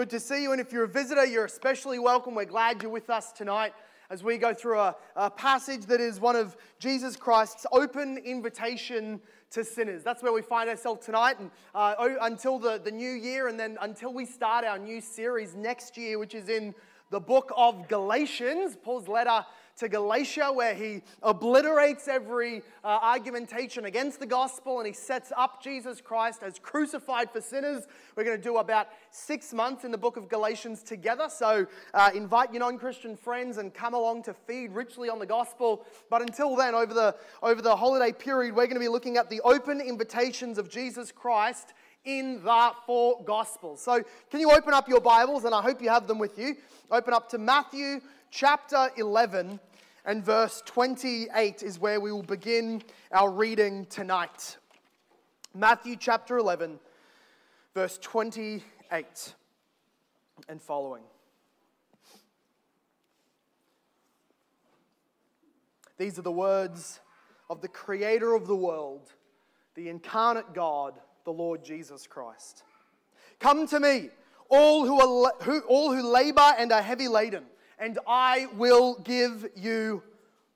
Good to see you. And if you're a visitor, you're especially welcome. We're glad you're with us tonight as we go through a, a passage that is one of Jesus Christ's open invitation to sinners. That's where we find ourselves tonight and uh, until the, the new year, and then until we start our new series next year, which is in the book of Galatians, Paul's letter to Galatia, where he obliterates every uh, argumentation against the gospel and he sets up Jesus Christ as crucified for sinners. We're going to do about six months in the book of Galatians together. So uh, invite your non Christian friends and come along to feed richly on the gospel. But until then, over the, over the holiday period, we're going to be looking at the open invitations of Jesus Christ in the four Gospels. So, can you open up your Bibles? And I hope you have them with you. Open up to Matthew chapter 11 and verse 28 is where we will begin our reading tonight. Matthew chapter 11, verse 28 and following. These are the words of the Creator of the world, the incarnate God, the Lord Jesus Christ. Come to me, all who, are, who, all who labor and are heavy laden and I will give you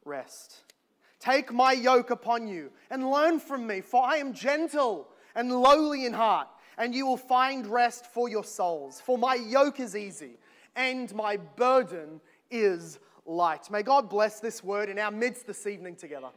rest. Take my yoke upon you and learn from me, for I am gentle and lowly in heart, and you will find rest for your souls. For my yoke is easy and my burden is light. May God bless this word in our midst this evening together.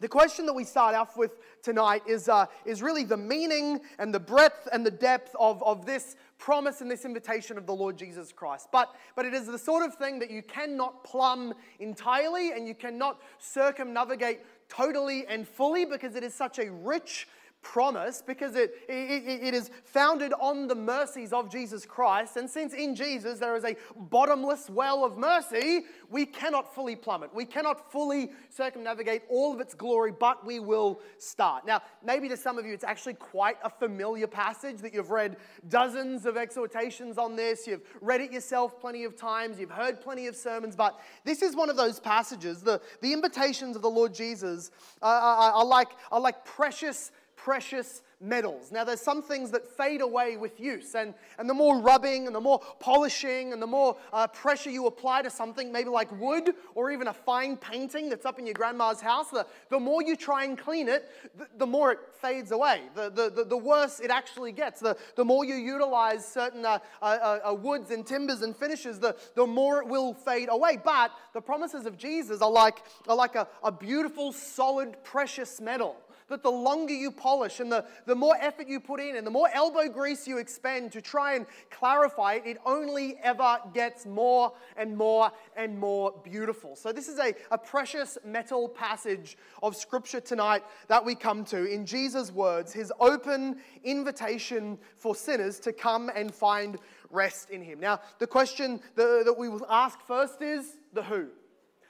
The question that we start off with tonight is, uh, is really the meaning and the breadth and the depth of, of this promise and this invitation of the Lord Jesus Christ. But, but it is the sort of thing that you cannot plumb entirely and you cannot circumnavigate totally and fully because it is such a rich promise because it, it, it is founded on the mercies of Jesus Christ. And since in Jesus there is a bottomless well of mercy, we cannot fully plummet. We cannot fully circumnavigate all of its glory, but we will start. Now, maybe to some of you, it's actually quite a familiar passage that you've read dozens of exhortations on this. You've read it yourself plenty of times. You've heard plenty of sermons, but this is one of those passages. The, the invitations of the Lord Jesus are, are, are like, are like precious precious metals. Now, there's some things that fade away with use, and, and the more rubbing and the more polishing and the more uh, pressure you apply to something, maybe like wood or even a fine painting that's up in your grandma's house, the, the more you try and clean it, the, the more it fades away. The, the, the, the, worse it actually gets. The, the more you utilize certain uh, uh, uh, uh woods and timbers and finishes, the, the more it will fade away. But the promises of Jesus are like, are like a, a beautiful, solid, precious metal that the longer you polish and the, the more effort you put in and the more elbow grease you expend to try and clarify it, it only ever gets more and more and more beautiful. So, this is a, a precious metal passage of Scripture tonight that we come to in Jesus' words, his open invitation for sinners to come and find rest in him. Now, the question that we will ask first is the who.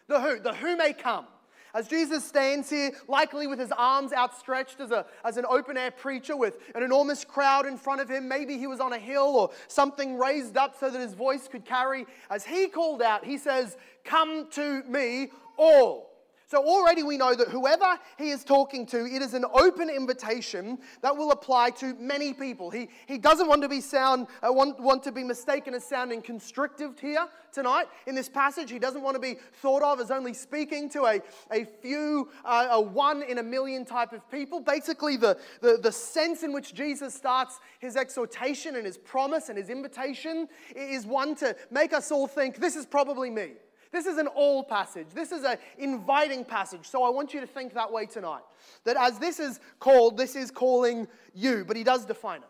The who. The who may come. As Jesus stands here, likely with his arms outstretched as, a, as an open air preacher with an enormous crowd in front of him, maybe he was on a hill or something raised up so that his voice could carry. As he called out, he says, Come to me, all so already we know that whoever he is talking to, it is an open invitation that will apply to many people. He, he doesn't want to be sound, uh, want, want to be mistaken as sounding constrictive here tonight in this passage. He doesn't want to be thought of as only speaking to a, a few, uh, a one in a million type of people. Basically, the, the, the sense in which Jesus starts his exhortation and his promise and his invitation is one to make us all think, this is probably me. This is an all passage. This is an inviting passage. So I want you to think that way tonight. That as this is called, this is calling you, but he does define it.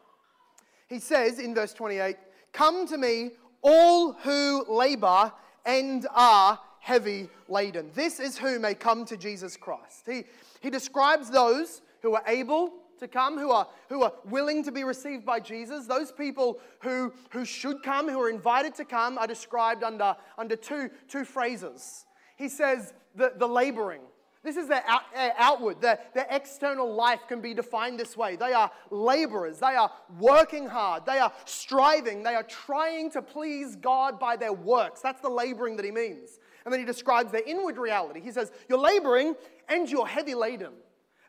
He says in verse 28 Come to me, all who labor and are heavy laden. This is who may come to Jesus Christ. He, he describes those who are able to come, who are, who are willing to be received by Jesus. Those people who, who should come, who are invited to come, are described under, under two, two phrases. He says the, the laboring. This is their out, outward, their, their external life can be defined this way. They are laborers, they are working hard, they are striving, they are trying to please God by their works. That's the laboring that he means. And then he describes their inward reality. He says, You're laboring and you're heavy laden.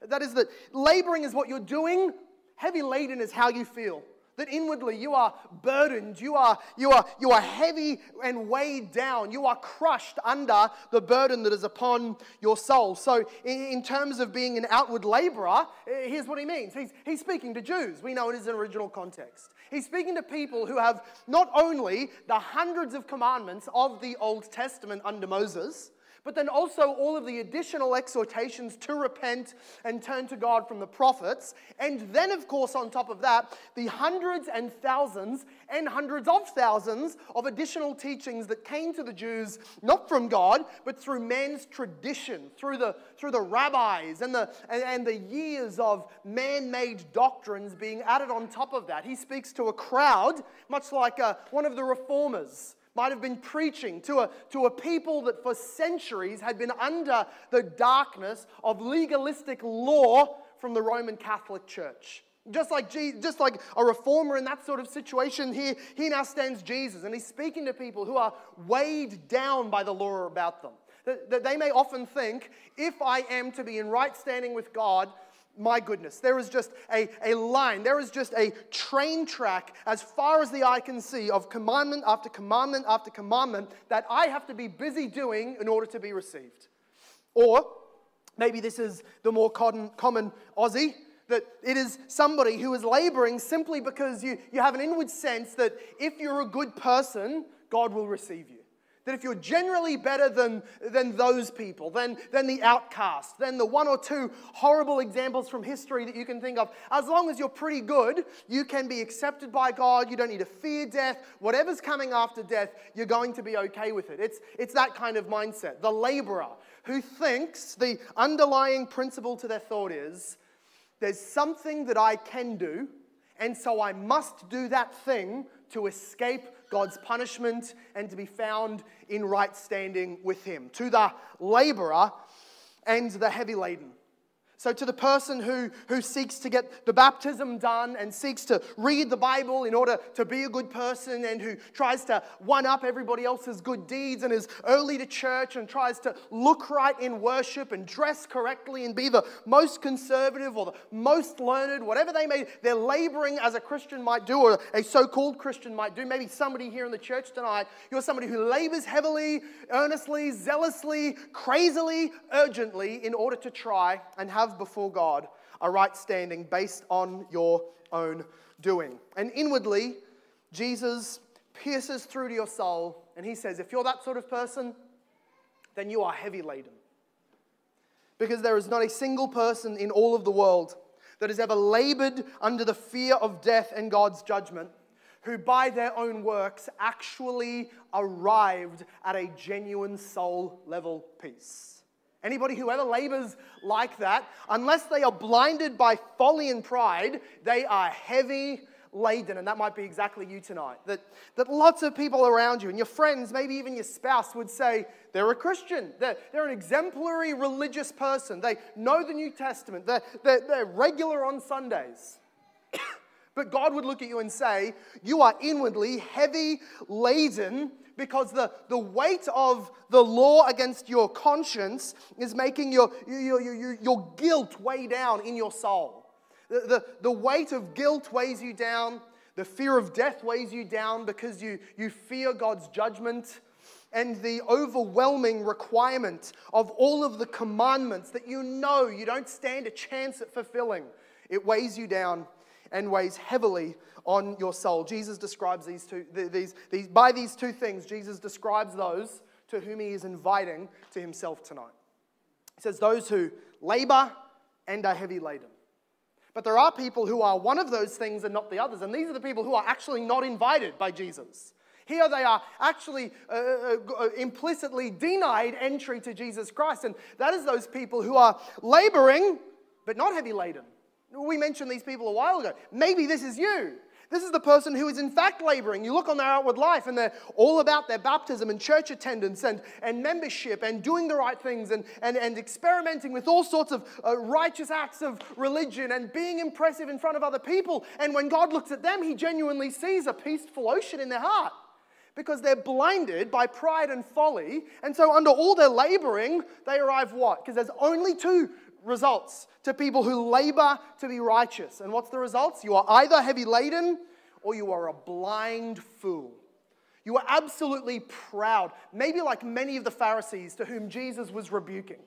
That is that laboring is what you're doing, heavy laden is how you feel. That inwardly you are burdened, you are, you, are, you are heavy and weighed down, you are crushed under the burden that is upon your soul. So, in, in terms of being an outward laborer, here's what he means he's, he's speaking to Jews. We know it is an original context. He's speaking to people who have not only the hundreds of commandments of the Old Testament under Moses, but then also all of the additional exhortations to repent and turn to God from the prophets. And then, of course, on top of that, the hundreds and thousands and hundreds of thousands of additional teachings that came to the Jews, not from God, but through man's tradition, through the, through the rabbis and the, and, and the years of man made doctrines being added on top of that. He speaks to a crowd, much like uh, one of the reformers might have been preaching to a, to a people that for centuries had been under the darkness of legalistic law from the Roman Catholic Church. Just like, just like a reformer in that sort of situation, here, here now stands Jesus, and he's speaking to people who are weighed down by the law about them. That, that they may often think, if I am to be in right standing with God, my goodness, there is just a, a line, there is just a train track as far as the eye can see of commandment after commandment after commandment that I have to be busy doing in order to be received. Or maybe this is the more common, common Aussie. That it is somebody who is laboring simply because you, you have an inward sense that if you're a good person, God will receive you. That if you're generally better than, than those people, than, than the outcast, than the one or two horrible examples from history that you can think of, as long as you're pretty good, you can be accepted by God. You don't need to fear death. Whatever's coming after death, you're going to be okay with it. It's, it's that kind of mindset. The laborer who thinks the underlying principle to their thought is there's something that I can do, and so I must do that thing to escape God's punishment and to be found in right standing with Him. To the laborer and the heavy laden. So, to the person who, who seeks to get the baptism done and seeks to read the Bible in order to be a good person and who tries to one up everybody else's good deeds and is early to church and tries to look right in worship and dress correctly and be the most conservative or the most learned, whatever they may, they're laboring as a Christian might do or a so called Christian might do. Maybe somebody here in the church tonight, you're somebody who labors heavily, earnestly, zealously, crazily, urgently in order to try and have before God a right standing based on your own doing. And inwardly, Jesus pierces through to your soul and he says, If you're that sort of person, then you are heavy laden. Because there is not a single person in all of the world that has ever labored under the fear of death and God's judgment who by their own works actually arrived at a genuine soul level peace. Anybody who ever labors like that, unless they are blinded by folly and pride, they are heavy laden. And that might be exactly you tonight. That, that lots of people around you and your friends, maybe even your spouse, would say they're a Christian. They're, they're an exemplary religious person. They know the New Testament. They're, they're, they're regular on Sundays. but God would look at you and say, You are inwardly heavy laden because the, the weight of the law against your conscience is making your, your, your, your guilt weigh down in your soul. The, the, the weight of guilt weighs you down. The fear of death weighs you down because you, you fear God's judgment. And the overwhelming requirement of all of the commandments that you know you don't stand a chance at fulfilling, it weighs you down and weighs heavily on your soul. Jesus describes these two, these, these, by these two things, Jesus describes those to whom he is inviting to himself tonight. He says, Those who labor and are heavy laden. But there are people who are one of those things and not the others. And these are the people who are actually not invited by Jesus. Here they are actually uh, uh, uh implicitly denied entry to Jesus Christ. And that is those people who are laboring but not heavy laden. We mentioned these people a while ago. Maybe this is you. This is the person who is in fact laboring. You look on their outward life and they're all about their baptism and church attendance and, and membership and doing the right things and, and, and experimenting with all sorts of uh, righteous acts of religion and being impressive in front of other people. And when God looks at them, he genuinely sees a peaceful ocean in their heart because they're blinded by pride and folly. And so, under all their laboring, they arrive what? Because there's only two results to people who labor to be righteous. And what's the results? You are either heavy laden or you are a blind fool. You are absolutely proud, maybe like many of the Pharisees to whom Jesus was rebuking.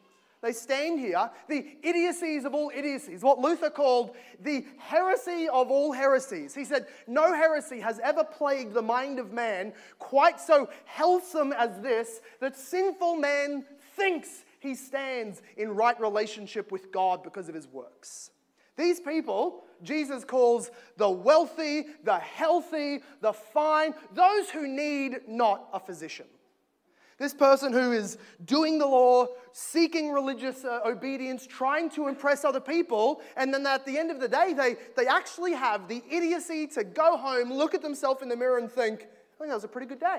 They stand here, the idiocies of all idiocies, what Luther called the heresy of all heresies. He said, No heresy has ever plagued the mind of man quite so healthsome as this, that sinful man thinks he stands in right relationship with God because of his works. These people, Jesus calls the wealthy, the healthy, the fine, those who need not a physician. This person who is doing the law, seeking religious uh, obedience, trying to impress other people, and then at the end of the day, they, they actually have the idiocy to go home, look at themselves in the mirror, and think, I think that was a pretty good day.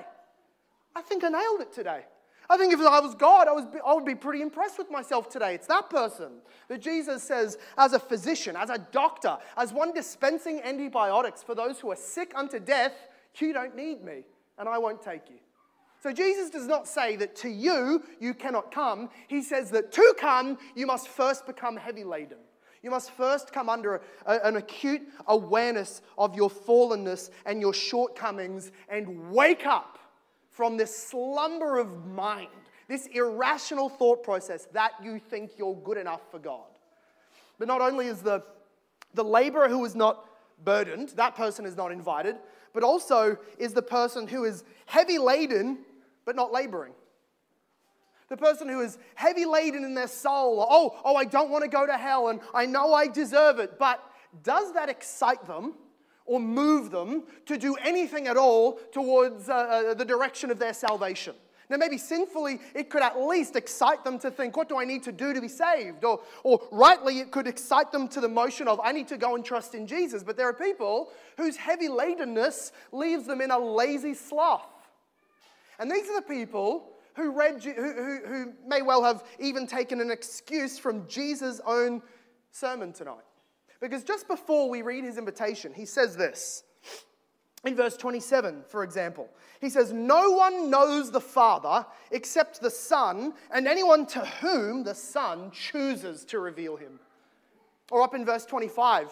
I think I nailed it today. I think if I was God, I, was, I would be pretty impressed with myself today. It's that person that Jesus says, as a physician, as a doctor, as one dispensing antibiotics for those who are sick unto death, you don't need me, and I won't take you. So Jesus does not say that to you, you cannot come. He says that to come, you must first become heavy laden. You must first come under a, an acute awareness of your fallenness and your shortcomings and wake up from this slumber of mind, this irrational thought process that you think you're good enough for God. But not only is the, the laborer who is not burdened, that person is not invited, but also is the person who is heavy laden but not laboring. The person who is heavy laden in their soul, oh, oh, I don't want to go to hell and I know I deserve it, but does that excite them or move them to do anything at all towards uh, uh, the direction of their salvation? Now, maybe sinfully, it could at least excite them to think, what do I need to do to be saved? Or, or rightly, it could excite them to the motion of, I need to go and trust in Jesus. But there are people whose heavy ladenness leaves them in a lazy sloth. And these are the people who, read, who, who, who may well have even taken an excuse from Jesus' own sermon tonight. Because just before we read his invitation, he says this. In verse 27, for example, he says, No one knows the Father except the Son, and anyone to whom the Son chooses to reveal him. Or up in verse 25,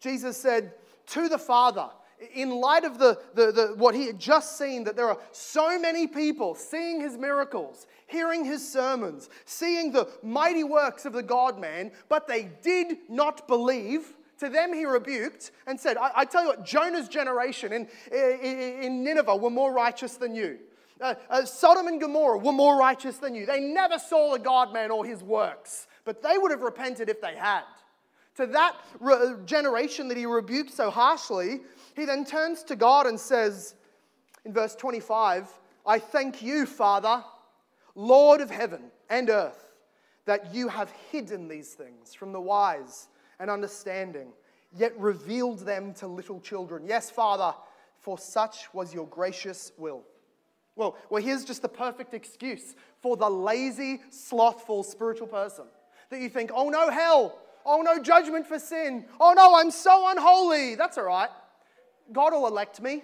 Jesus said, To the Father, in light of the, the, the, what he had just seen, that there are so many people seeing his miracles, hearing his sermons, seeing the mighty works of the God man, but they did not believe. To them he rebuked and said, I, I tell you what, Jonah's generation in, in, in Nineveh were more righteous than you. Uh, uh, Sodom and Gomorrah were more righteous than you. They never saw the God man or his works, but they would have repented if they had. To that re- generation that he rebuked so harshly, he then turns to God and says in verse 25, I thank you, Father, Lord of heaven and earth, that you have hidden these things from the wise and understanding, yet revealed them to little children. Yes, Father, for such was your gracious will. Well, well, here's just the perfect excuse for the lazy, slothful spiritual person that you think, oh no, hell, oh no, judgment for sin, oh no, I'm so unholy. That's all right. God will elect me.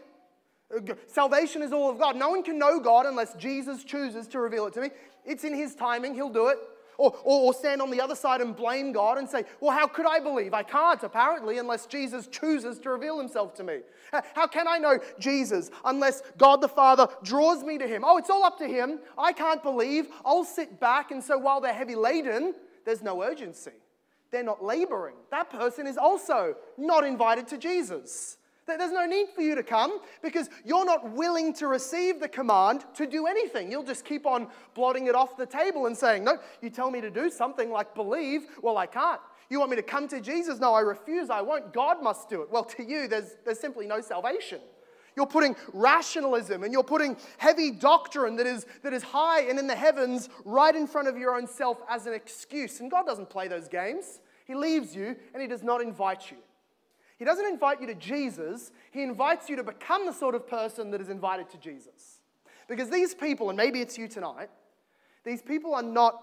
Salvation is all of God. No one can know God unless Jesus chooses to reveal it to me. It's in His timing, He'll do it. Or, or, or, stand on the other side and blame God and say, Well, how could I believe? I can't, apparently, unless Jesus chooses to reveal Himself to me. How can I know Jesus unless God the Father draws me to Him? Oh, it's all up to Him. I can't believe. I'll sit back. And so while they're heavy laden, there's no urgency. They're not laboring. That person is also not invited to Jesus. There's no need for you to come because you're not willing to receive the command to do anything. You'll just keep on blotting it off the table and saying, No, you tell me to do something like believe. Well, I can't. You want me to come to Jesus? No, I refuse. I won't. God must do it. Well, to you, there's, there's simply no salvation. You're putting rationalism and you're putting heavy doctrine that is, that is high and in the heavens right in front of your own self as an excuse. And God doesn't play those games. He leaves you and He does not invite you. He doesn't invite you to Jesus, he invites you to become the sort of person that is invited to Jesus. Because these people, and maybe it's you tonight, these people are not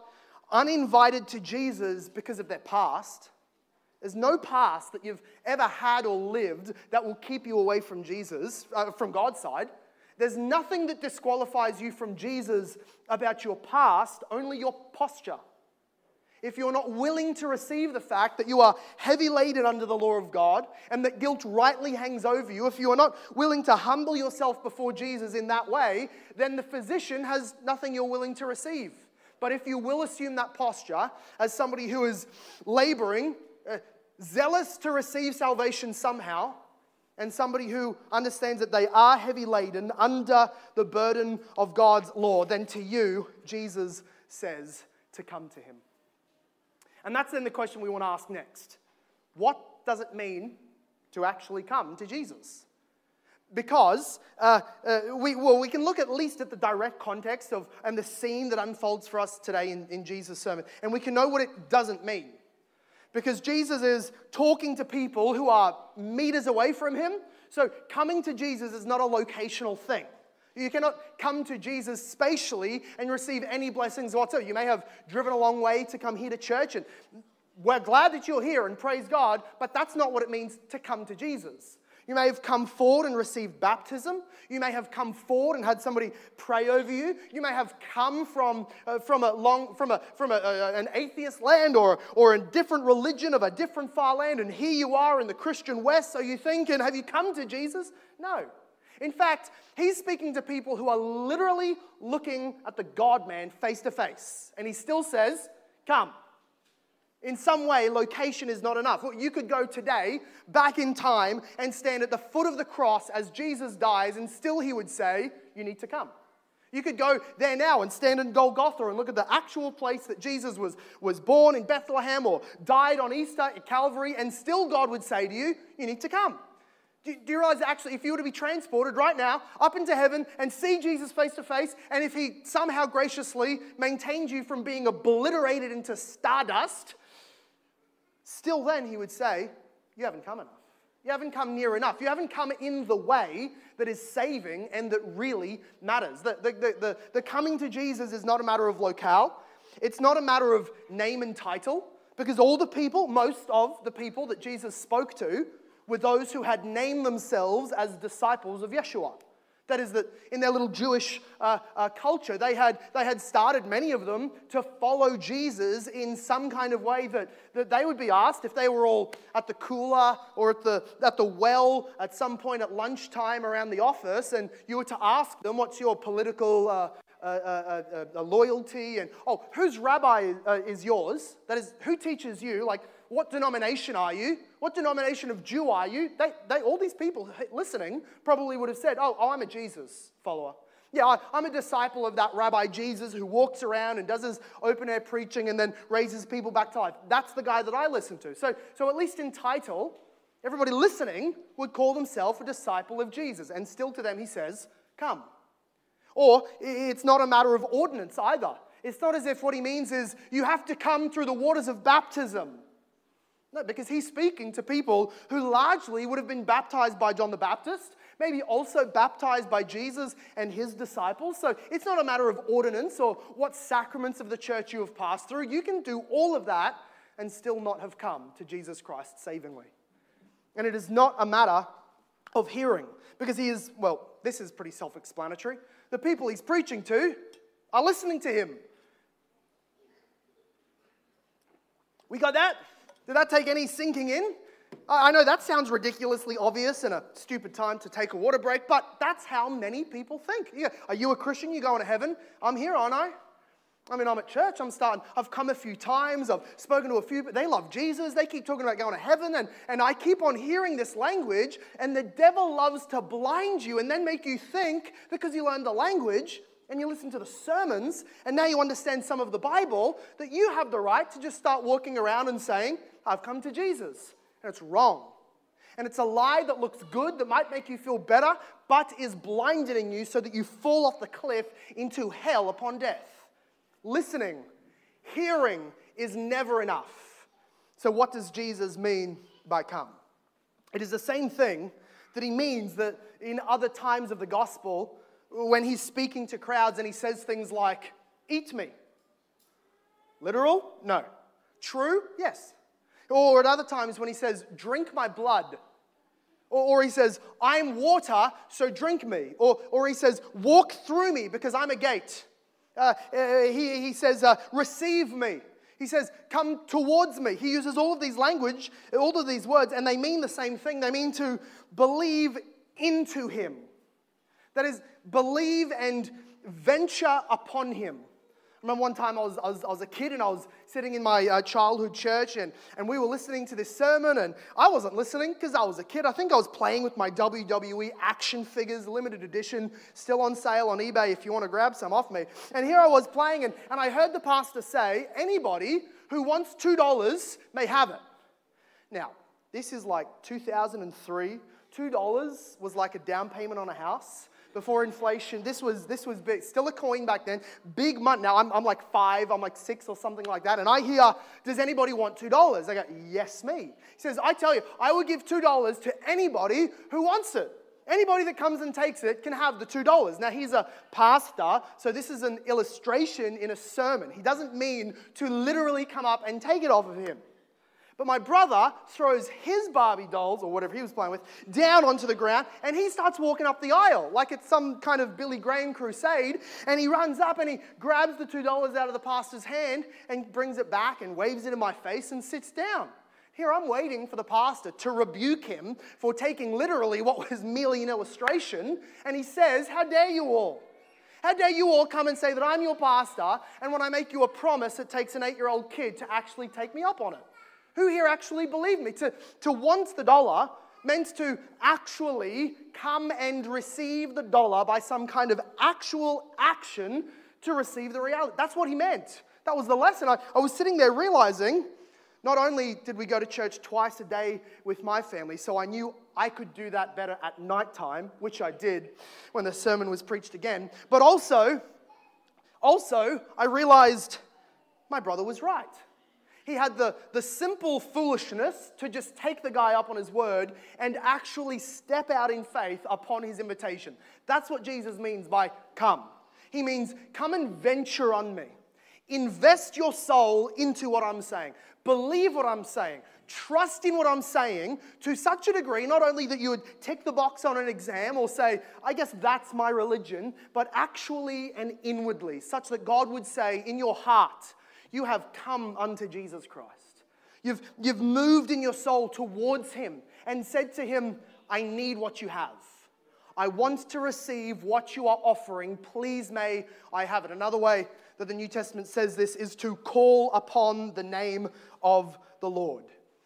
uninvited to Jesus because of their past. There's no past that you've ever had or lived that will keep you away from Jesus, uh, from God's side. There's nothing that disqualifies you from Jesus about your past, only your posture. If you're not willing to receive the fact that you are heavy laden under the law of God and that guilt rightly hangs over you, if you are not willing to humble yourself before Jesus in that way, then the physician has nothing you're willing to receive. But if you will assume that posture as somebody who is laboring, uh, zealous to receive salvation somehow, and somebody who understands that they are heavy laden under the burden of God's law, then to you, Jesus says to come to him. And that's then the question we want to ask next. What does it mean to actually come to Jesus? Because uh, uh, we, well, we can look at least at the direct context of and the scene that unfolds for us today in, in Jesus' sermon, and we can know what it doesn't mean. Because Jesus is talking to people who are meters away from him. So coming to Jesus is not a locational thing. You cannot come to Jesus spatially and receive any blessings whatsoever. You may have driven a long way to come here to church, and we're glad that you're here and praise God, but that's not what it means to come to Jesus. You may have come forward and received baptism. You may have come forward and had somebody pray over you. You may have come from, uh, from, a long, from, a, from a, an atheist land or, or a different religion of a different far land, and here you are in the Christian West. So you think, and have you come to Jesus? No. In fact, he's speaking to people who are literally looking at the God man face to face. And he still says, Come. In some way, location is not enough. You could go today, back in time, and stand at the foot of the cross as Jesus dies, and still he would say, You need to come. You could go there now and stand in Golgotha and look at the actual place that Jesus was, was born in Bethlehem or died on Easter at Calvary, and still God would say to you, You need to come. Do, do you realize actually, if you were to be transported right now up into heaven and see Jesus face to face, and if he somehow graciously maintained you from being obliterated into stardust, still then he would say, You haven't come enough. You haven't come near enough. You haven't come in the way that is saving and that really matters. The, the, the, the, the coming to Jesus is not a matter of locale, it's not a matter of name and title, because all the people, most of the people that Jesus spoke to, were those who had named themselves as disciples of Yeshua. That is, that in their little Jewish uh, uh, culture, they had, they had started, many of them, to follow Jesus in some kind of way that, that they would be asked if they were all at the cooler or at the, at the well at some point at lunchtime around the office, and you were to ask them, What's your political uh, uh, uh, uh loyalty? And, oh, whose rabbi is yours? That is, who teaches you? Like, what denomination are you? What denomination of Jew are you? They, they, all these people listening probably would have said, oh, oh I'm a Jesus follower. Yeah, I, I'm a disciple of that Rabbi Jesus who walks around and does his open air preaching and then raises people back to life. That's the guy that I listen to. So, so at least in title, everybody listening would call themselves a disciple of Jesus. And still to them, he says, Come. Or it's not a matter of ordinance either. It's not as if what he means is you have to come through the waters of baptism. No, because he's speaking to people who largely would have been baptized by John the Baptist, maybe also baptized by Jesus and his disciples. So it's not a matter of ordinance or what sacraments of the church you have passed through. You can do all of that and still not have come to Jesus Christ savingly. And it is not a matter of hearing, because he is, well, this is pretty self explanatory. The people he's preaching to are listening to him. We got that? Did that take any sinking in? I know that sounds ridiculously obvious and a stupid time to take a water break, but that's how many people think. Are you a Christian? You're going to heaven? I'm here, aren't I? I mean, I'm at church. I'm starting. I've come a few times. I've spoken to a few, they love Jesus. They keep talking about going to heaven. And, and I keep on hearing this language. And the devil loves to blind you and then make you think because you learned the language and you listen to the sermons and now you understand some of the Bible that you have the right to just start walking around and saying, I've come to Jesus. And it's wrong. And it's a lie that looks good, that might make you feel better, but is blinding you so that you fall off the cliff into hell upon death. Listening, hearing is never enough. So, what does Jesus mean by come? It is the same thing that he means that in other times of the gospel, when he's speaking to crowds and he says things like, Eat me. Literal? No. True? Yes. Or at other times when he says, Drink my blood. Or, or he says, I'm water, so drink me. Or, or he says, Walk through me because I'm a gate. Uh, uh, he, he says, uh, Receive me. He says, Come towards me. He uses all of these language, all of these words, and they mean the same thing. They mean to believe into him. That is, believe and venture upon him. Remember one time I was, I was, I was, a kid and I was sitting in my uh, childhood church and, and we were listening to this sermon and I wasn't listening because I was a kid. I think I was playing with my WWE action figures, limited edition, still on sale on eBay if you want to grab some off me. And here I was playing and, and I heard the pastor say, anybody who wants $2 may have it. Now, this is like 2003. $2 was like a down payment on a house before inflation. This was, this was big, still a coin back then. Big money. Now I'm, I'm like five, I'm like six or something like that. And I hear, does anybody want $2? I go, yes, me. He says, I tell you, I will give $2 to anybody who wants it. Anybody that comes and takes it can have the $2. Now, he's a pastor, so this is an illustration in a sermon. He doesn't mean to literally come up and take it off of him. But my brother throws his Barbie dolls, or whatever he was playing with, down onto the ground, and he starts walking up the aisle like it's some kind of Billy Graham crusade. And he runs up and he grabs the $2 out of the pastor's hand and brings it back and waves it in my face and sits down. Here I'm waiting for the pastor to rebuke him for taking literally what was merely an illustration. And he says, How dare you all? How dare you all come and say that I'm your pastor, and when I make you a promise, it takes an eight year old kid to actually take me up on it? Who here actually believed me? To, to want the dollar meant to actually come and receive the dollar by some kind of actual action to receive the reality. That's what he meant. That was the lesson. I, I was sitting there realizing not only did we go to church twice a day with my family, so I knew I could do that better at nighttime, which I did when the sermon was preached again, but also, also, I realized my brother was right. He had the, the simple foolishness to just take the guy up on his word and actually step out in faith upon his invitation. That's what Jesus means by come. He means come and venture on me. Invest your soul into what I'm saying. Believe what I'm saying. Trust in what I'm saying to such a degree, not only that you would tick the box on an exam or say, I guess that's my religion, but actually and inwardly, such that God would say in your heart, you have come unto Jesus Christ. You've, you've moved in your soul towards Him and said to Him, I need what you have. I want to receive what you are offering. Please may I have it. Another way that the New Testament says this is to call upon the name of the Lord.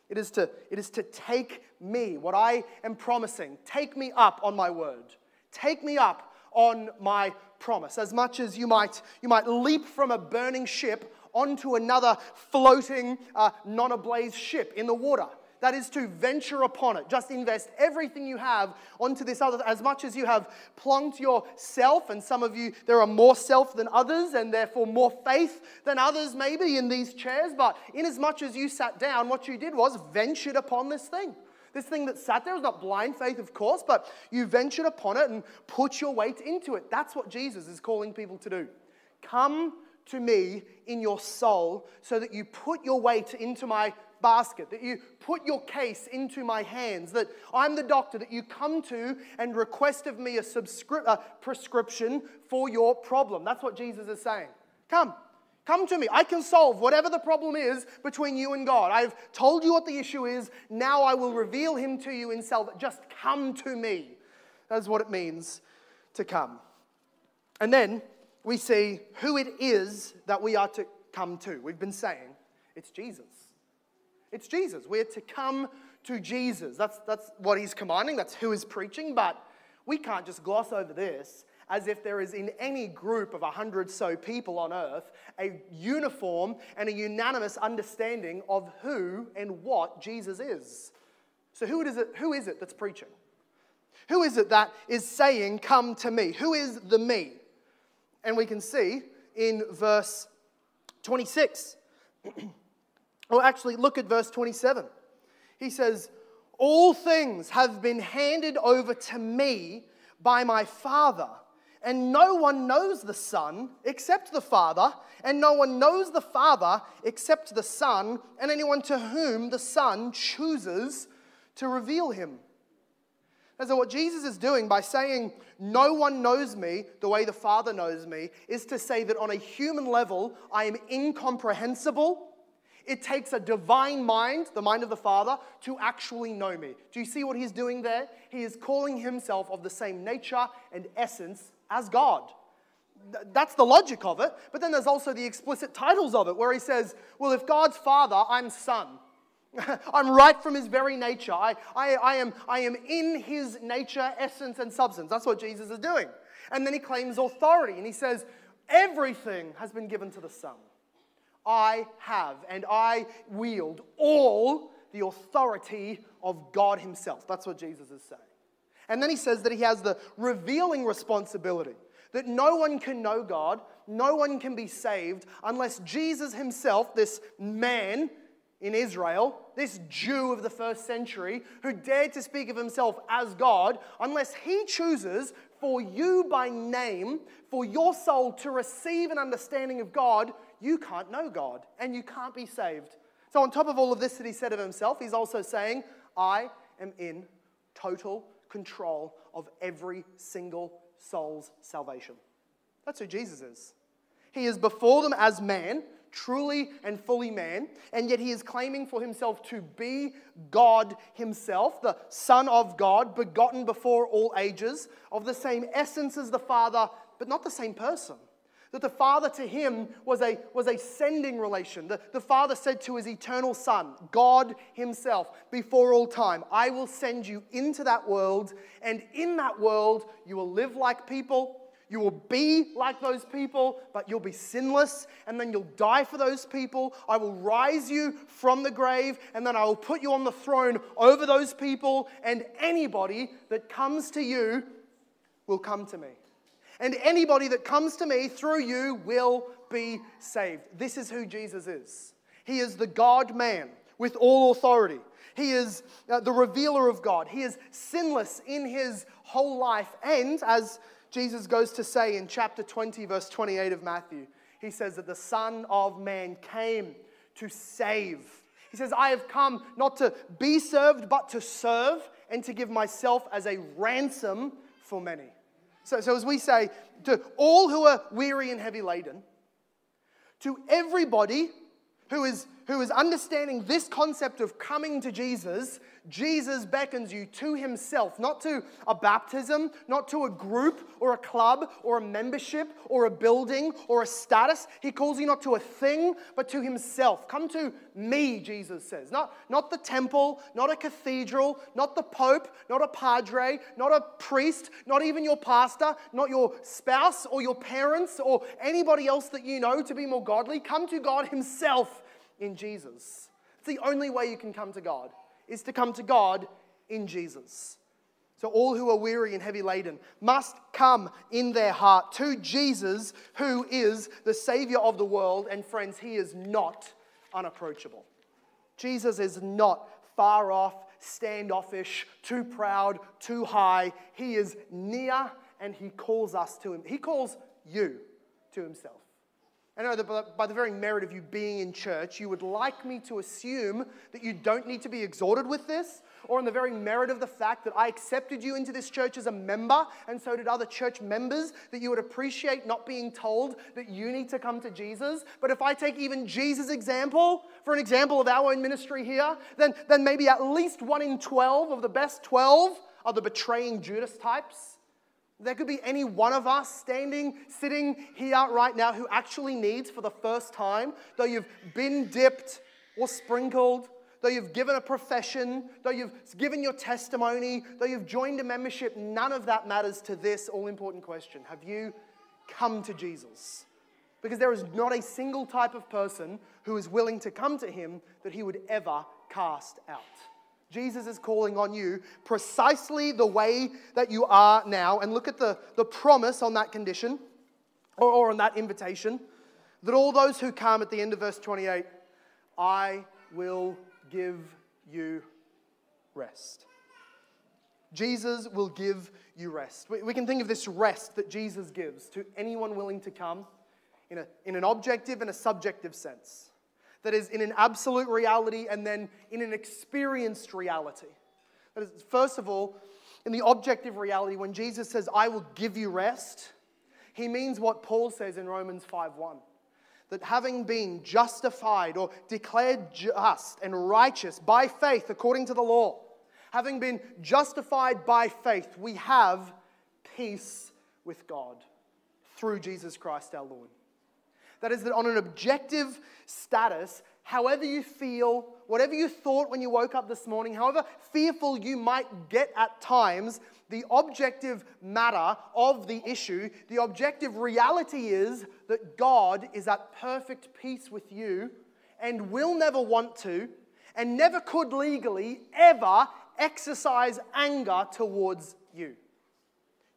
It is to, it is to take me, what I am promising, take me up on my word. Take me up on my promise. As much as you might, you might leap from a burning ship onto another floating, uh, non ablaze ship in the water. That is to venture upon it. Just invest everything you have onto this other, as much as you have plunked yourself, and some of you, there are more self than others, and therefore more faith than others, maybe in these chairs. But in as much as you sat down, what you did was ventured upon this thing. This thing that sat there was not blind faith, of course, but you ventured upon it and put your weight into it. That's what Jesus is calling people to do. Come to me in your soul so that you put your weight into my basket, that you put your case into my hands, that I'm the doctor that you come to and request of me a, subscri- a prescription for your problem. That's what Jesus is saying. Come. Come to me. I can solve whatever the problem is between you and God. I've told you what the issue is. Now I will reveal him to you in self. Just come to me. That's what it means to come. And then we see who it is that we are to come to. We've been saying it's Jesus. It's Jesus. We're to come to Jesus. That's, that's what he's commanding, that's who he's preaching, but we can't just gloss over this as if there is in any group of a hundred so people on earth a uniform and a unanimous understanding of who and what Jesus is. So, who is it, who is it that's preaching? Who is it that is saying, Come to me? Who is the me? And we can see in verse 26. or actually, look at verse 27. He says, All things have been handed over to me by my Father. And no one knows the Son except the Father, and no one knows the Father except the Son, and anyone to whom the Son chooses to reveal him. And so, what Jesus is doing by saying, No one knows me the way the Father knows me, is to say that on a human level, I am incomprehensible, It takes a divine mind, the mind of the Father, to actually know me. Do you see what he's doing there? He is calling himself of the same nature and essence as God. That's the logic of it. But then there's also the explicit titles of it, where he says, Well, if God's Father, I'm Son. I'm right from his very nature. I, I, I, am, I am in his nature, essence, and substance. That's what Jesus is doing. And then he claims authority and he says, Everything has been given to the Son. I have and I wield all the authority of God Himself. That's what Jesus is saying. And then he says that he has the revealing responsibility that no one can know God, no one can be saved unless Jesus Himself, this man, in Israel, this Jew of the first century who dared to speak of himself as God, unless he chooses for you by name, for your soul to receive an understanding of God, you can't know God and you can't be saved. So, on top of all of this that he said of himself, he's also saying, I am in total control of every single soul's salvation. That's who Jesus is. He is before them as man, truly and fully man, and yet he is claiming for himself to be God himself, the Son of God, begotten before all ages, of the same essence as the Father, but not the same person. That the Father to him was a, was a sending relation. The, the Father said to his eternal Son, God Himself, before all time, I will send you into that world, and in that world you will live like people, you will be like those people, but you'll be sinless, and then you'll die for those people. I will rise you from the grave, and then I will put you on the throne over those people, and anybody that comes to you will come to me. And anybody that comes to me through you will be saved. This is who Jesus is. He is the God man with all authority. He is uh, the revealer of God. He is sinless in his whole life, and as Jesus goes to say in chapter 20, verse 28 of Matthew. He says that the Son of Man came to save. He says, I have come not to be served, but to serve and to give myself as a ransom for many. So, so as we say, to all who are weary and heavy laden, to everybody who is, who is understanding this concept of coming to Jesus, Jesus beckons you to himself, not to a baptism, not to a group or a club or a membership or a building or a status. He calls you not to a thing, but to himself. Come to me, Jesus says. Not, not the temple, not a cathedral, not the pope, not a padre, not a priest, not even your pastor, not your spouse or your parents or anybody else that you know to be more godly. Come to God himself in Jesus. It's the only way you can come to God is to come to God in Jesus. So, all who are weary and heavy laden must come in their heart to Jesus, who is the Savior of the world. And, friends, He is not unapproachable. Jesus is not far off, standoffish, too proud, too high. He is near and He calls us to Him. He calls you to Himself. I know that by the very merit of you being in church, you would like me to assume that you don't need to be exhorted with this, or on the very merit of the fact that I accepted you into this church as a member, and so did other church members, that you would appreciate not being told that you need to come to Jesus. But if I take even Jesus' example for an example of our own ministry here, then, then maybe at least one in 12 of the best 12 are the betraying Judas types there could be any one of us standing, sitting here right now who actually needs for the first time, though you've been dipped or sprinkled, though you've given a profession, though you've given your testimony, though you've joined a membership, none of that matters to this all important question. Have you come to Jesus? Because there is not a single type of person who is willing to come to him that he would ever cast out. Jesus is calling on you precisely the way that you are now. And look at the, the promise on that condition or, or on that invitation that all those who come at the end of verse 28, I will give you rest. Jesus will give you rest. We, we can think of this rest that Jesus gives to anyone willing to come in, a, in an objective and a subjective sense that is in an absolute reality and then in an experienced reality. That is, first of all, in the objective reality, when Jesus says, I will give you rest, he means what Paul says in Romans 5:1. that having been justified or declared just and righteous by faith according to the law, having been justified by faith, we have peace with God through Jesus Christ our Lord. That is, that on an objective status, however you feel, whatever you thought when you woke up this morning, however fearful you might get at times, the objective matter of the issue, the objective reality is that God is at perfect peace with you and will never want to and never could legally ever exercise anger towards you.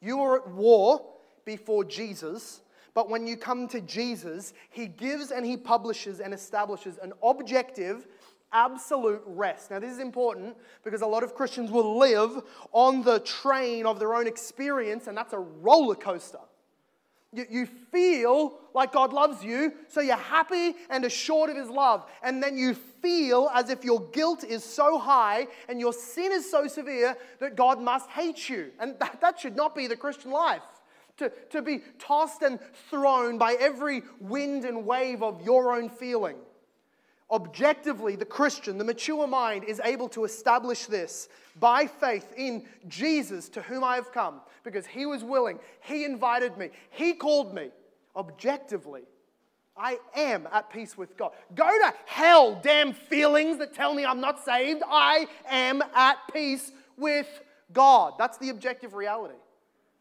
You were at war before Jesus, but when you come to Jesus, he gives and he publishes and establishes an objective absolute rest. Now, this is important because a lot of Christians will live on the train of their own experience, and that's a roller coaster. You, feel like God loves you, so you're happy and assured of His love. And then you feel as if your guilt is so high and your sin is so severe that God must hate you. And that should not be the Christian life. To, to be tossed and thrown by every wind and wave of your own feeling. Objectively, the Christian, the mature mind, is able to establish this by faith in Jesus to whom I have come because he was willing, he invited me, he called me. Objectively, I am at peace with God. Go to hell, damn feelings that tell me I'm not saved. I am at peace with God. That's the objective reality.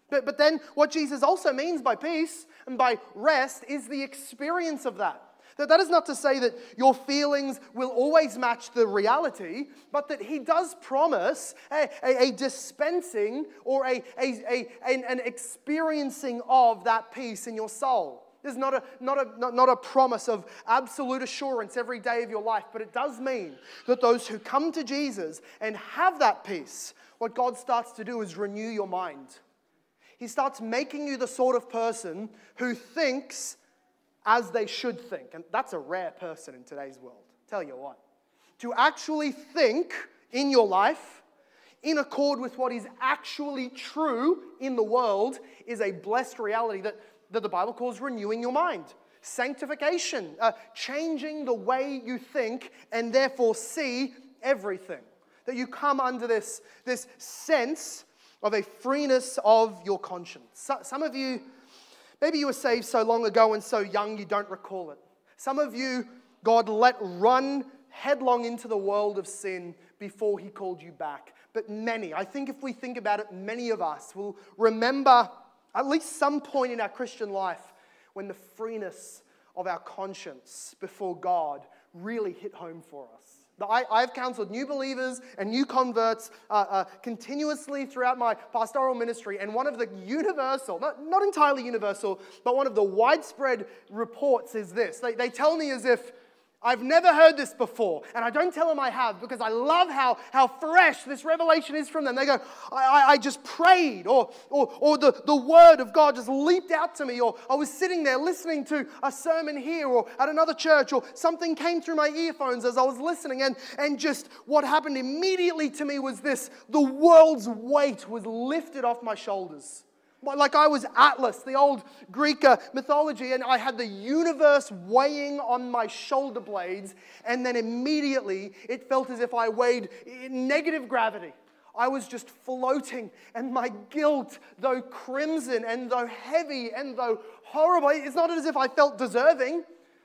But, but then, what Jesus also means by peace and by rest is the experience of that. That, that is not to say that your feelings will always match the reality, but that he does promise a, a, a dispensing or a, a, an, an experiencing of that peace in your soul. There's not a, not, a, not, not a promise of absolute assurance every day of your life, but it does mean that those who come to Jesus and have that peace, what God starts to do is renew your mind. He starts making you the sort of person who thinks as they should think. And that's a rare person in today's world. Tell you what. To actually think in your life in accord with what is actually true in the world is a blessed reality that, that the Bible calls renewing your mind. Sanctification, uh, changing the way you think and therefore see everything. That you come under this, this sense of a freeness of your conscience. Some of you Maybe you were saved so long ago and so young you don't recall it. Some of you, God let run headlong into the world of sin before He called you back. But many, I think if we think about it, many of us will remember at least some point in our Christian life when the freeness of our conscience before God really hit home for us. I, have counseled new believers and new converts uh, uh, continuously throughout my pastoral ministry, and one of the universal, not, not entirely universal, but one of the widespread reports is this. They, they tell me as if I've never heard this before, and I don't tell them I have because I love how, how fresh this revelation is from them. They go, I, I, I, just prayed, or, or, or the, the word of God just leaped out to me, or I was sitting there listening to a sermon here or at another church, or something came through my earphones as I was listening, and, and just what happened immediately to me was this the world's weight was lifted off my shoulders. Like I was Atlas, the old Greek uh, mythology, and I had the universe weighing on my shoulder blades, and then immediately it felt as if I weighed negative gravity. I was just floating, and my guilt, though crimson and though heavy and though horrible, it's not as if I felt deserving.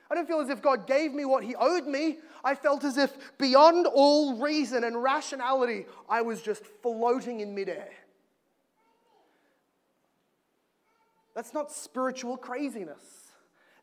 I don't feel as if God gave me what He owed me. I felt as if beyond all reason and rationality, I was just floating in midair. That's not spiritual craziness.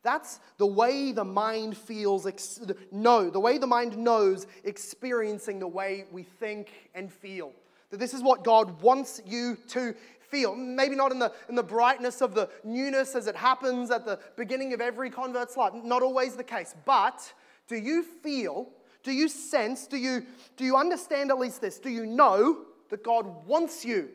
That's the way the mind feels, ex- no, the way the mind knows experiencing the way we think and feel. That this is what God wants you to feel. Maybe not in the, in the brightness of the newness as it happens at the beginning of every convert's life, not always the case. But do you feel, do you sense, do you, do you understand at least this? Do you know that God wants you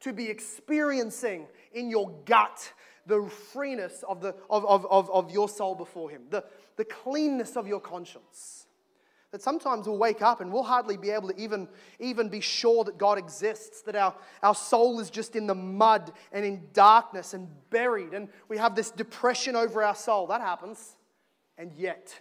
to be experiencing in your gut the freeness of, the, of, of, of, of your soul before Him, the, the cleanness of your conscience. That sometimes we'll wake up and we'll hardly be able to even, even be sure that God exists, that our, our soul is just in the mud and in darkness and buried, and we have this depression over our soul. That happens. And yet,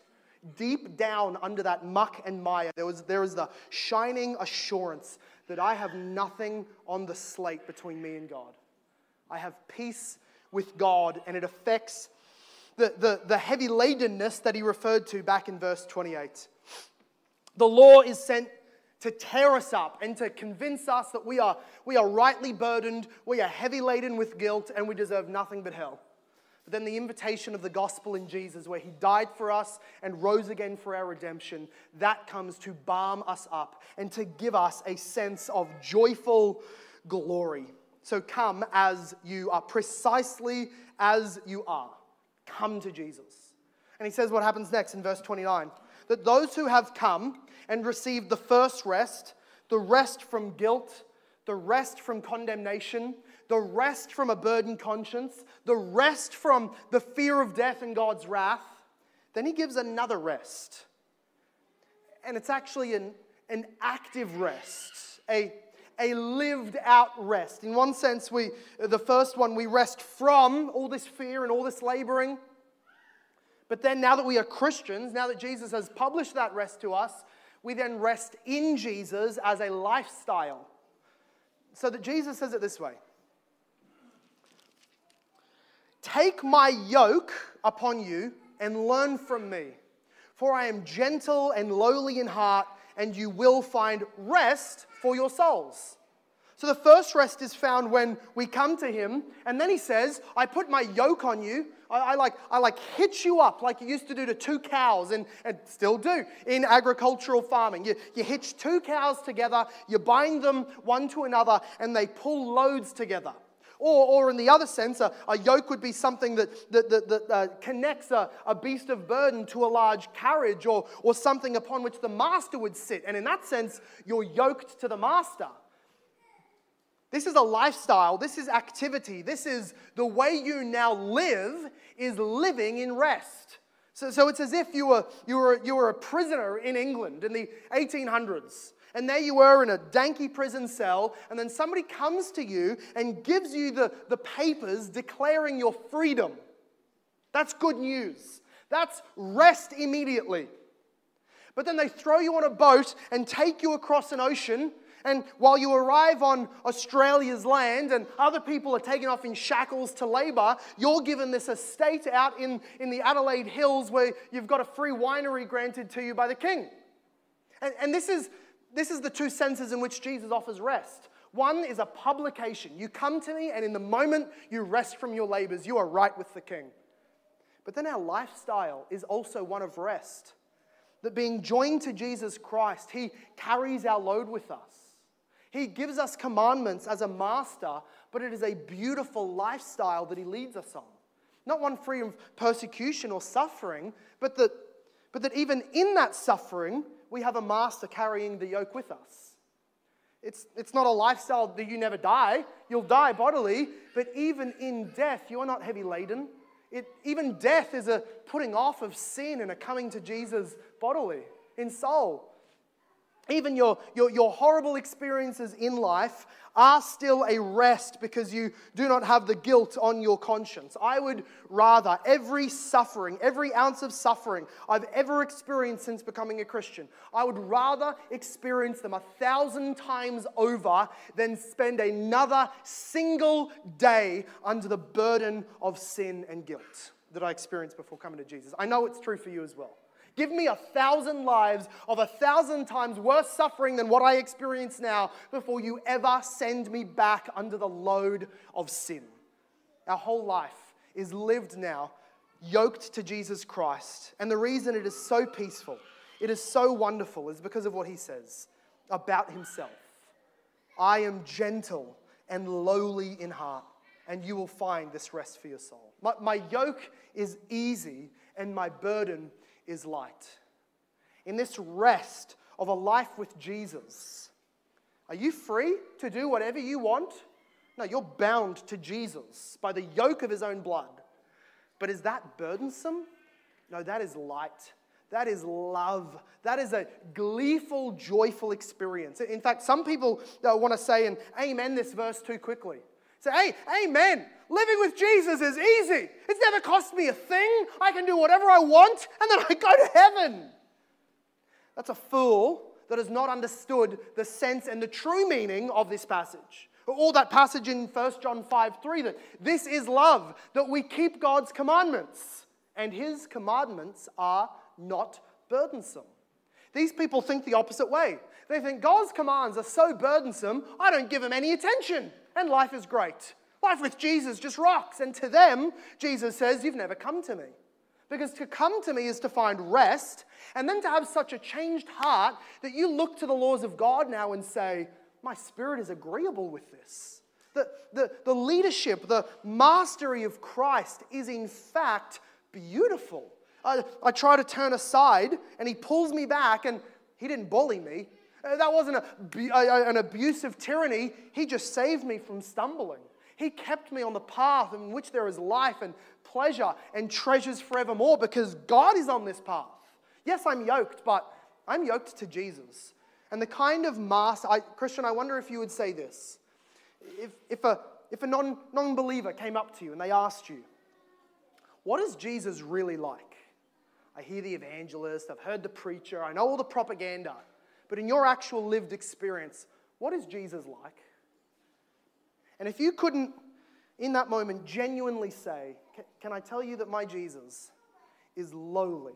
deep down under that muck and mire, there was, there was the shining assurance that I have nothing on the slate between me and God. I have peace with God, and it affects the, the, the heavy ladenness that he referred to back in verse 28. The law is sent to tear us up and to convince us that we are, we are rightly burdened, we are heavy laden with guilt, and we deserve nothing but hell. But then the invitation of the gospel in Jesus, where he died for us and rose again for our redemption, that comes to balm us up and to give us a sense of joyful glory. So come as you are, precisely as you are. Come to Jesus. And he says what happens next in verse 29 that those who have come and received the first rest, the rest from guilt, the rest from condemnation, the rest from a burdened conscience, the rest from the fear of death and God's wrath, then he gives another rest. And it's actually an, an active rest, a, a lived out rest. In one sense, we, the first one, we rest from all this fear and all this laboring. But then, now that we are Christians, now that Jesus has published that rest to us, we then rest in Jesus as a lifestyle. So that Jesus says it this way Take my yoke upon you and learn from me, for I am gentle and lowly in heart, and you will find rest for your souls. So the first rest is found when we come to him, and then he says, I put my yoke on you. I, I, like, I like hitch you up like you used to do to two cows, and, and still do in agricultural farming. You, you hitch two cows together, you bind them one to another, and they pull loads together. Or, or in the other sense, a, a yoke would be something that, that, that, that uh, connects a, a beast of burden to a large carriage or, or something upon which the master would sit. And in that sense, you're yoked to the master. This is a lifestyle. This is activity. This is the way you now live is living in rest. So, so it's as if you were, you, were, you were a prisoner in England in the 1800s. And there you were in a danky prison cell, and then somebody comes to you and gives you the, the papers declaring your freedom. That's good news. That's rest immediately. But then they throw you on a boat and take you across an ocean and while you arrive on Australia's land and other people are taken off in shackles to labor, you're given this estate out in, in the Adelaide Hills where you've got a free winery granted to you by the king. And, and this, is, this is the two senses in which Jesus offers rest. One is a publication. You come to me, and in the moment you rest from your labors, you are right with the king. But then our lifestyle is also one of rest. That being joined to Jesus Christ, He carries our load with us. He gives us commandments as a master, but it is a beautiful lifestyle that He leads us on. Not one free of persecution or suffering, but that, but that even in that suffering, we have a master carrying the yoke with us. It's, it's not a lifestyle that you never die. You'll die bodily, but even in death, you are not heavy laden. It, even death is a putting off of sin and a coming to Jesus bodily, in soul even your, your, your horrible experiences in life are still a rest because you do not have the guilt on your conscience. I would rather every suffering, every ounce of suffering I've ever experienced since becoming a Christian, I would rather experience them a thousand times over than spend another single day under the burden of sin and guilt that I experienced before coming to Jesus. I know it's true for you as well. Give me a thousand lives of a thousand times worse suffering than what I experience now before you ever send me back under the load of sin. Our whole life is lived now yoked to Jesus Christ. And the reason it is so peaceful, it is so wonderful, is because of what he says about himself. I am gentle and lowly in heart, and you will find this rest for your soul. My, my yoke is easy, and my burden is light. In this rest of a life with Jesus, are you free to do whatever you want? No, you're bound to Jesus by the yoke of his own blood. But is that burdensome? No, that is light. That is love. That is a gleeful, joyful experience. In fact, some people uh, want to say and amen this verse too quickly. Say, hey, amen. Living with Jesus is easy. It's never cost me a thing. I can do whatever I want, and then I go to heaven. That's a fool that has not understood the sense and the true meaning of this passage. All that passage in 1 John 5 3 that this is love, that we keep God's commandments, and his commandments are not burdensome. These people think the opposite way. They think God's commands are so burdensome, I don't give them any attention, and life is great. Life with Jesus just rocks. And to them, Jesus says, You've never come to me. Because to come to me is to find rest, and then to have such a changed heart that you look to the laws of God now and say, My spirit is agreeable with this. The, the, the leadership, the mastery of Christ is in fact beautiful. I, I try to turn aside, and he pulls me back, and he didn't bully me. Uh, that wasn't a, an abusive tyranny. He just saved me from stumbling. He kept me on the path in which there is life and pleasure and treasures forevermore because God is on this path. Yes, I'm yoked, but I'm yoked to Jesus. And the kind of master, I, Christian, I wonder if you would say this. If, if a, if a non, non-believer came up to you and they asked you, what is Jesus really like? I hear the evangelist, I've heard the preacher, I know all the propaganda, but in your actual lived experience, what is Jesus like? And if you couldn't, in that moment, genuinely say, Can I tell you that my Jesus is lowly?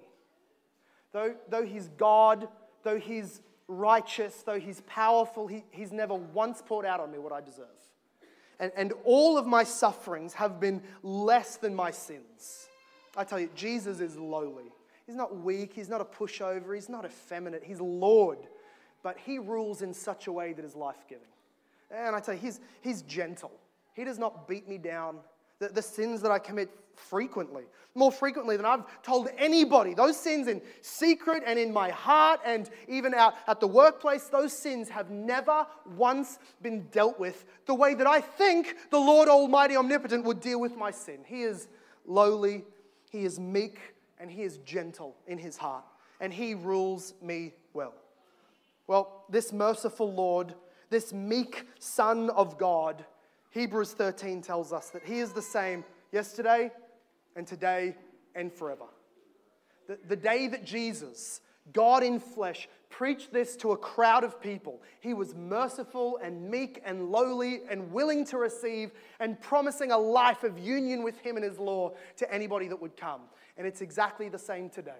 Though, though he's God, though he's righteous, though he's powerful, he, he's never once poured out on me what I deserve. And, and all of my sufferings have been less than my sins. I tell you, Jesus is lowly. He's not weak, he's not a pushover, he's not effeminate, he's Lord. But he rules in such a way that is life giving. And I tell you, he's, he's gentle. He does not beat me down. The, the sins that I commit frequently, more frequently than I've told anybody, those sins in secret and in my heart and even out at the workplace, those sins have never once been dealt with the way that I think the Lord Almighty Omnipotent would deal with my sin. He is lowly, He is meek, and He is gentle in His heart, and He rules me well. Well, this merciful Lord this meek Son of God, Hebrews 13 tells us that He is the same yesterday and today and forever. The, the day that Jesus, God in flesh, preached this to a crowd of people, He was merciful and meek and lowly and willing to receive and promising a life of union with Him and His law to anybody that would come. And it's exactly the same today.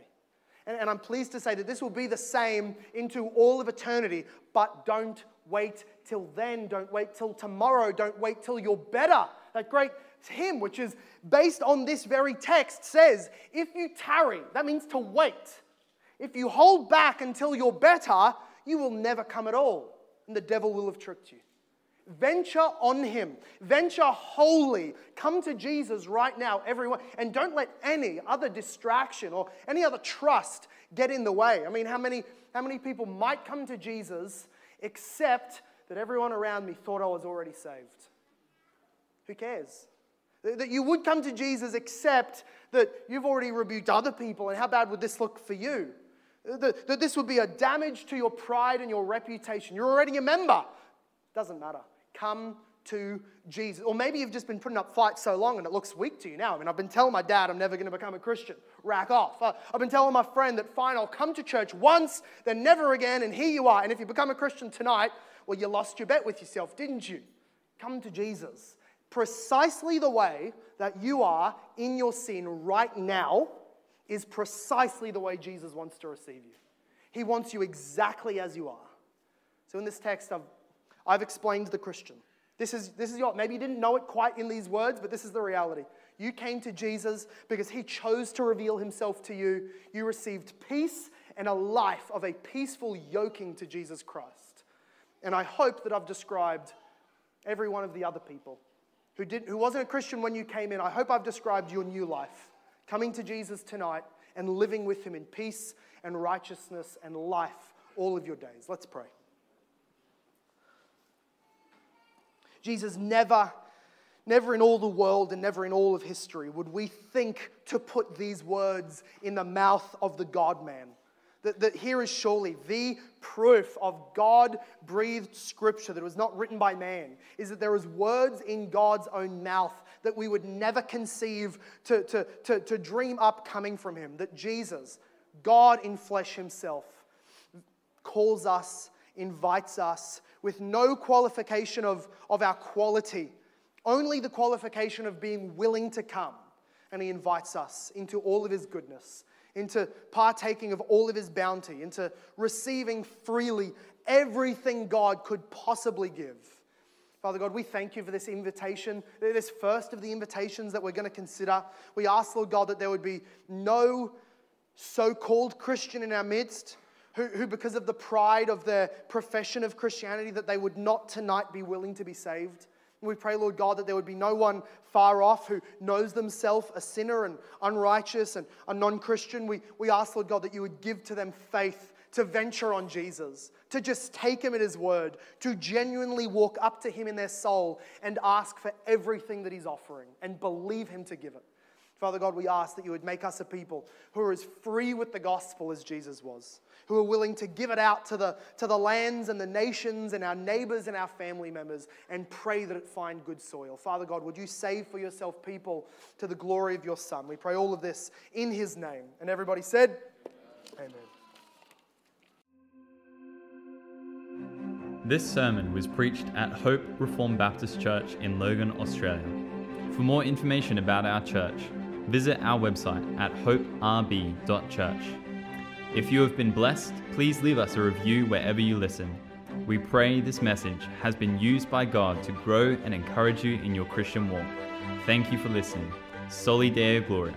And, and I'm pleased to say that this will be the same into all of eternity, but don't wait till then. Don't wait till tomorrow. Don't wait till you're better. That great hymn, which is based on this very text, says, If you tarry, that means to wait. If you hold back until you're better, you will never come at all, and the devil will have tricked you. Venture on him. Venture wholly. Come to Jesus right now, everyone. And don't let any other distraction or any other trust get in the way. I mean, how many, how many people might come to Jesus except that everyone around me thought I was already saved. Who cares? That you would come to Jesus except that you've already rebuked other people, and how bad would this look for you? That, that this would be a damage to your pride and your reputation. You're already a member. Doesn't matter. Come to Jesus. Or maybe you've just been putting up fights so long and it looks weak to you now. I mean, I've been telling my dad I'm never going to become a Christian. Rack off. Uh, I've been telling my friend that fine, I'll come to church once, then never again, and here you are. And if you become a Christian tonight, well, you lost your bet with yourself, didn't you? Come to Jesus. Precisely the way that you are in your sin right now is precisely the way Jesus wants to receive you. He wants you exactly as you are. So in this text, I've, I've explained the Christian. This is, this is your, maybe you didn't know it quite in these words, but this is the reality. You came to Jesus because he chose to reveal himself to you. You received peace and a life of a peaceful yoking to Jesus Christ. And I hope that I've described every one of the other people who, didn't, who wasn't a Christian when you came in. I hope I've described your new life, coming to Jesus tonight and living with him in peace and righteousness and life all of your days. Let's pray. Jesus, never, never in all the world and never in all of history would we think to put these words in the mouth of the God man. That, that here is surely the proof of God breathed scripture that was not written by man, is that there is words in God's own mouth that we would never conceive to, to, to, to dream up coming from him. That Jesus, God in flesh himself, calls us, invites us with no qualification of, of our quality, only the qualification of being willing to come. And he invites us into all of his goodness, into partaking of all of his bounty, into receiving freely everything God could possibly give. Father God, we thank you for this invitation, this first of the invitations that we're going to consider. We ask, Lord God, that there would be no so called Christian in our midst who, who, because of the pride of their profession of Christianity, that they would not tonight be willing to be saved. We pray, Lord God, that there would be no one far off who knows themselves a sinner and unrighteous and a non Christian. We, we ask, Lord God, that you would give to them faith to venture on Jesus, to just take him at his word, to genuinely walk up to him in their soul and ask for everything that he's offering and believe him to give it. Father God, we ask that you would make us a people who are as free with the gospel as Jesus was, who are willing to give it out to the, to the lands and the nations and our neighbors and our family members and pray that it find good soil. Father God, would you save for yourself people to the glory of your Son? We pray all of this in his name. And everybody said, Amen. This sermon was preached at Hope Reformed Baptist Church in Logan, Australia. For more information about our church, visit our website at hoperb.church. If you have been blessed, please leave us a review wherever you listen. We pray this message has been used by God to grow and encourage you in your Christian walk. Thank you for listening. Soli Deo Gloria.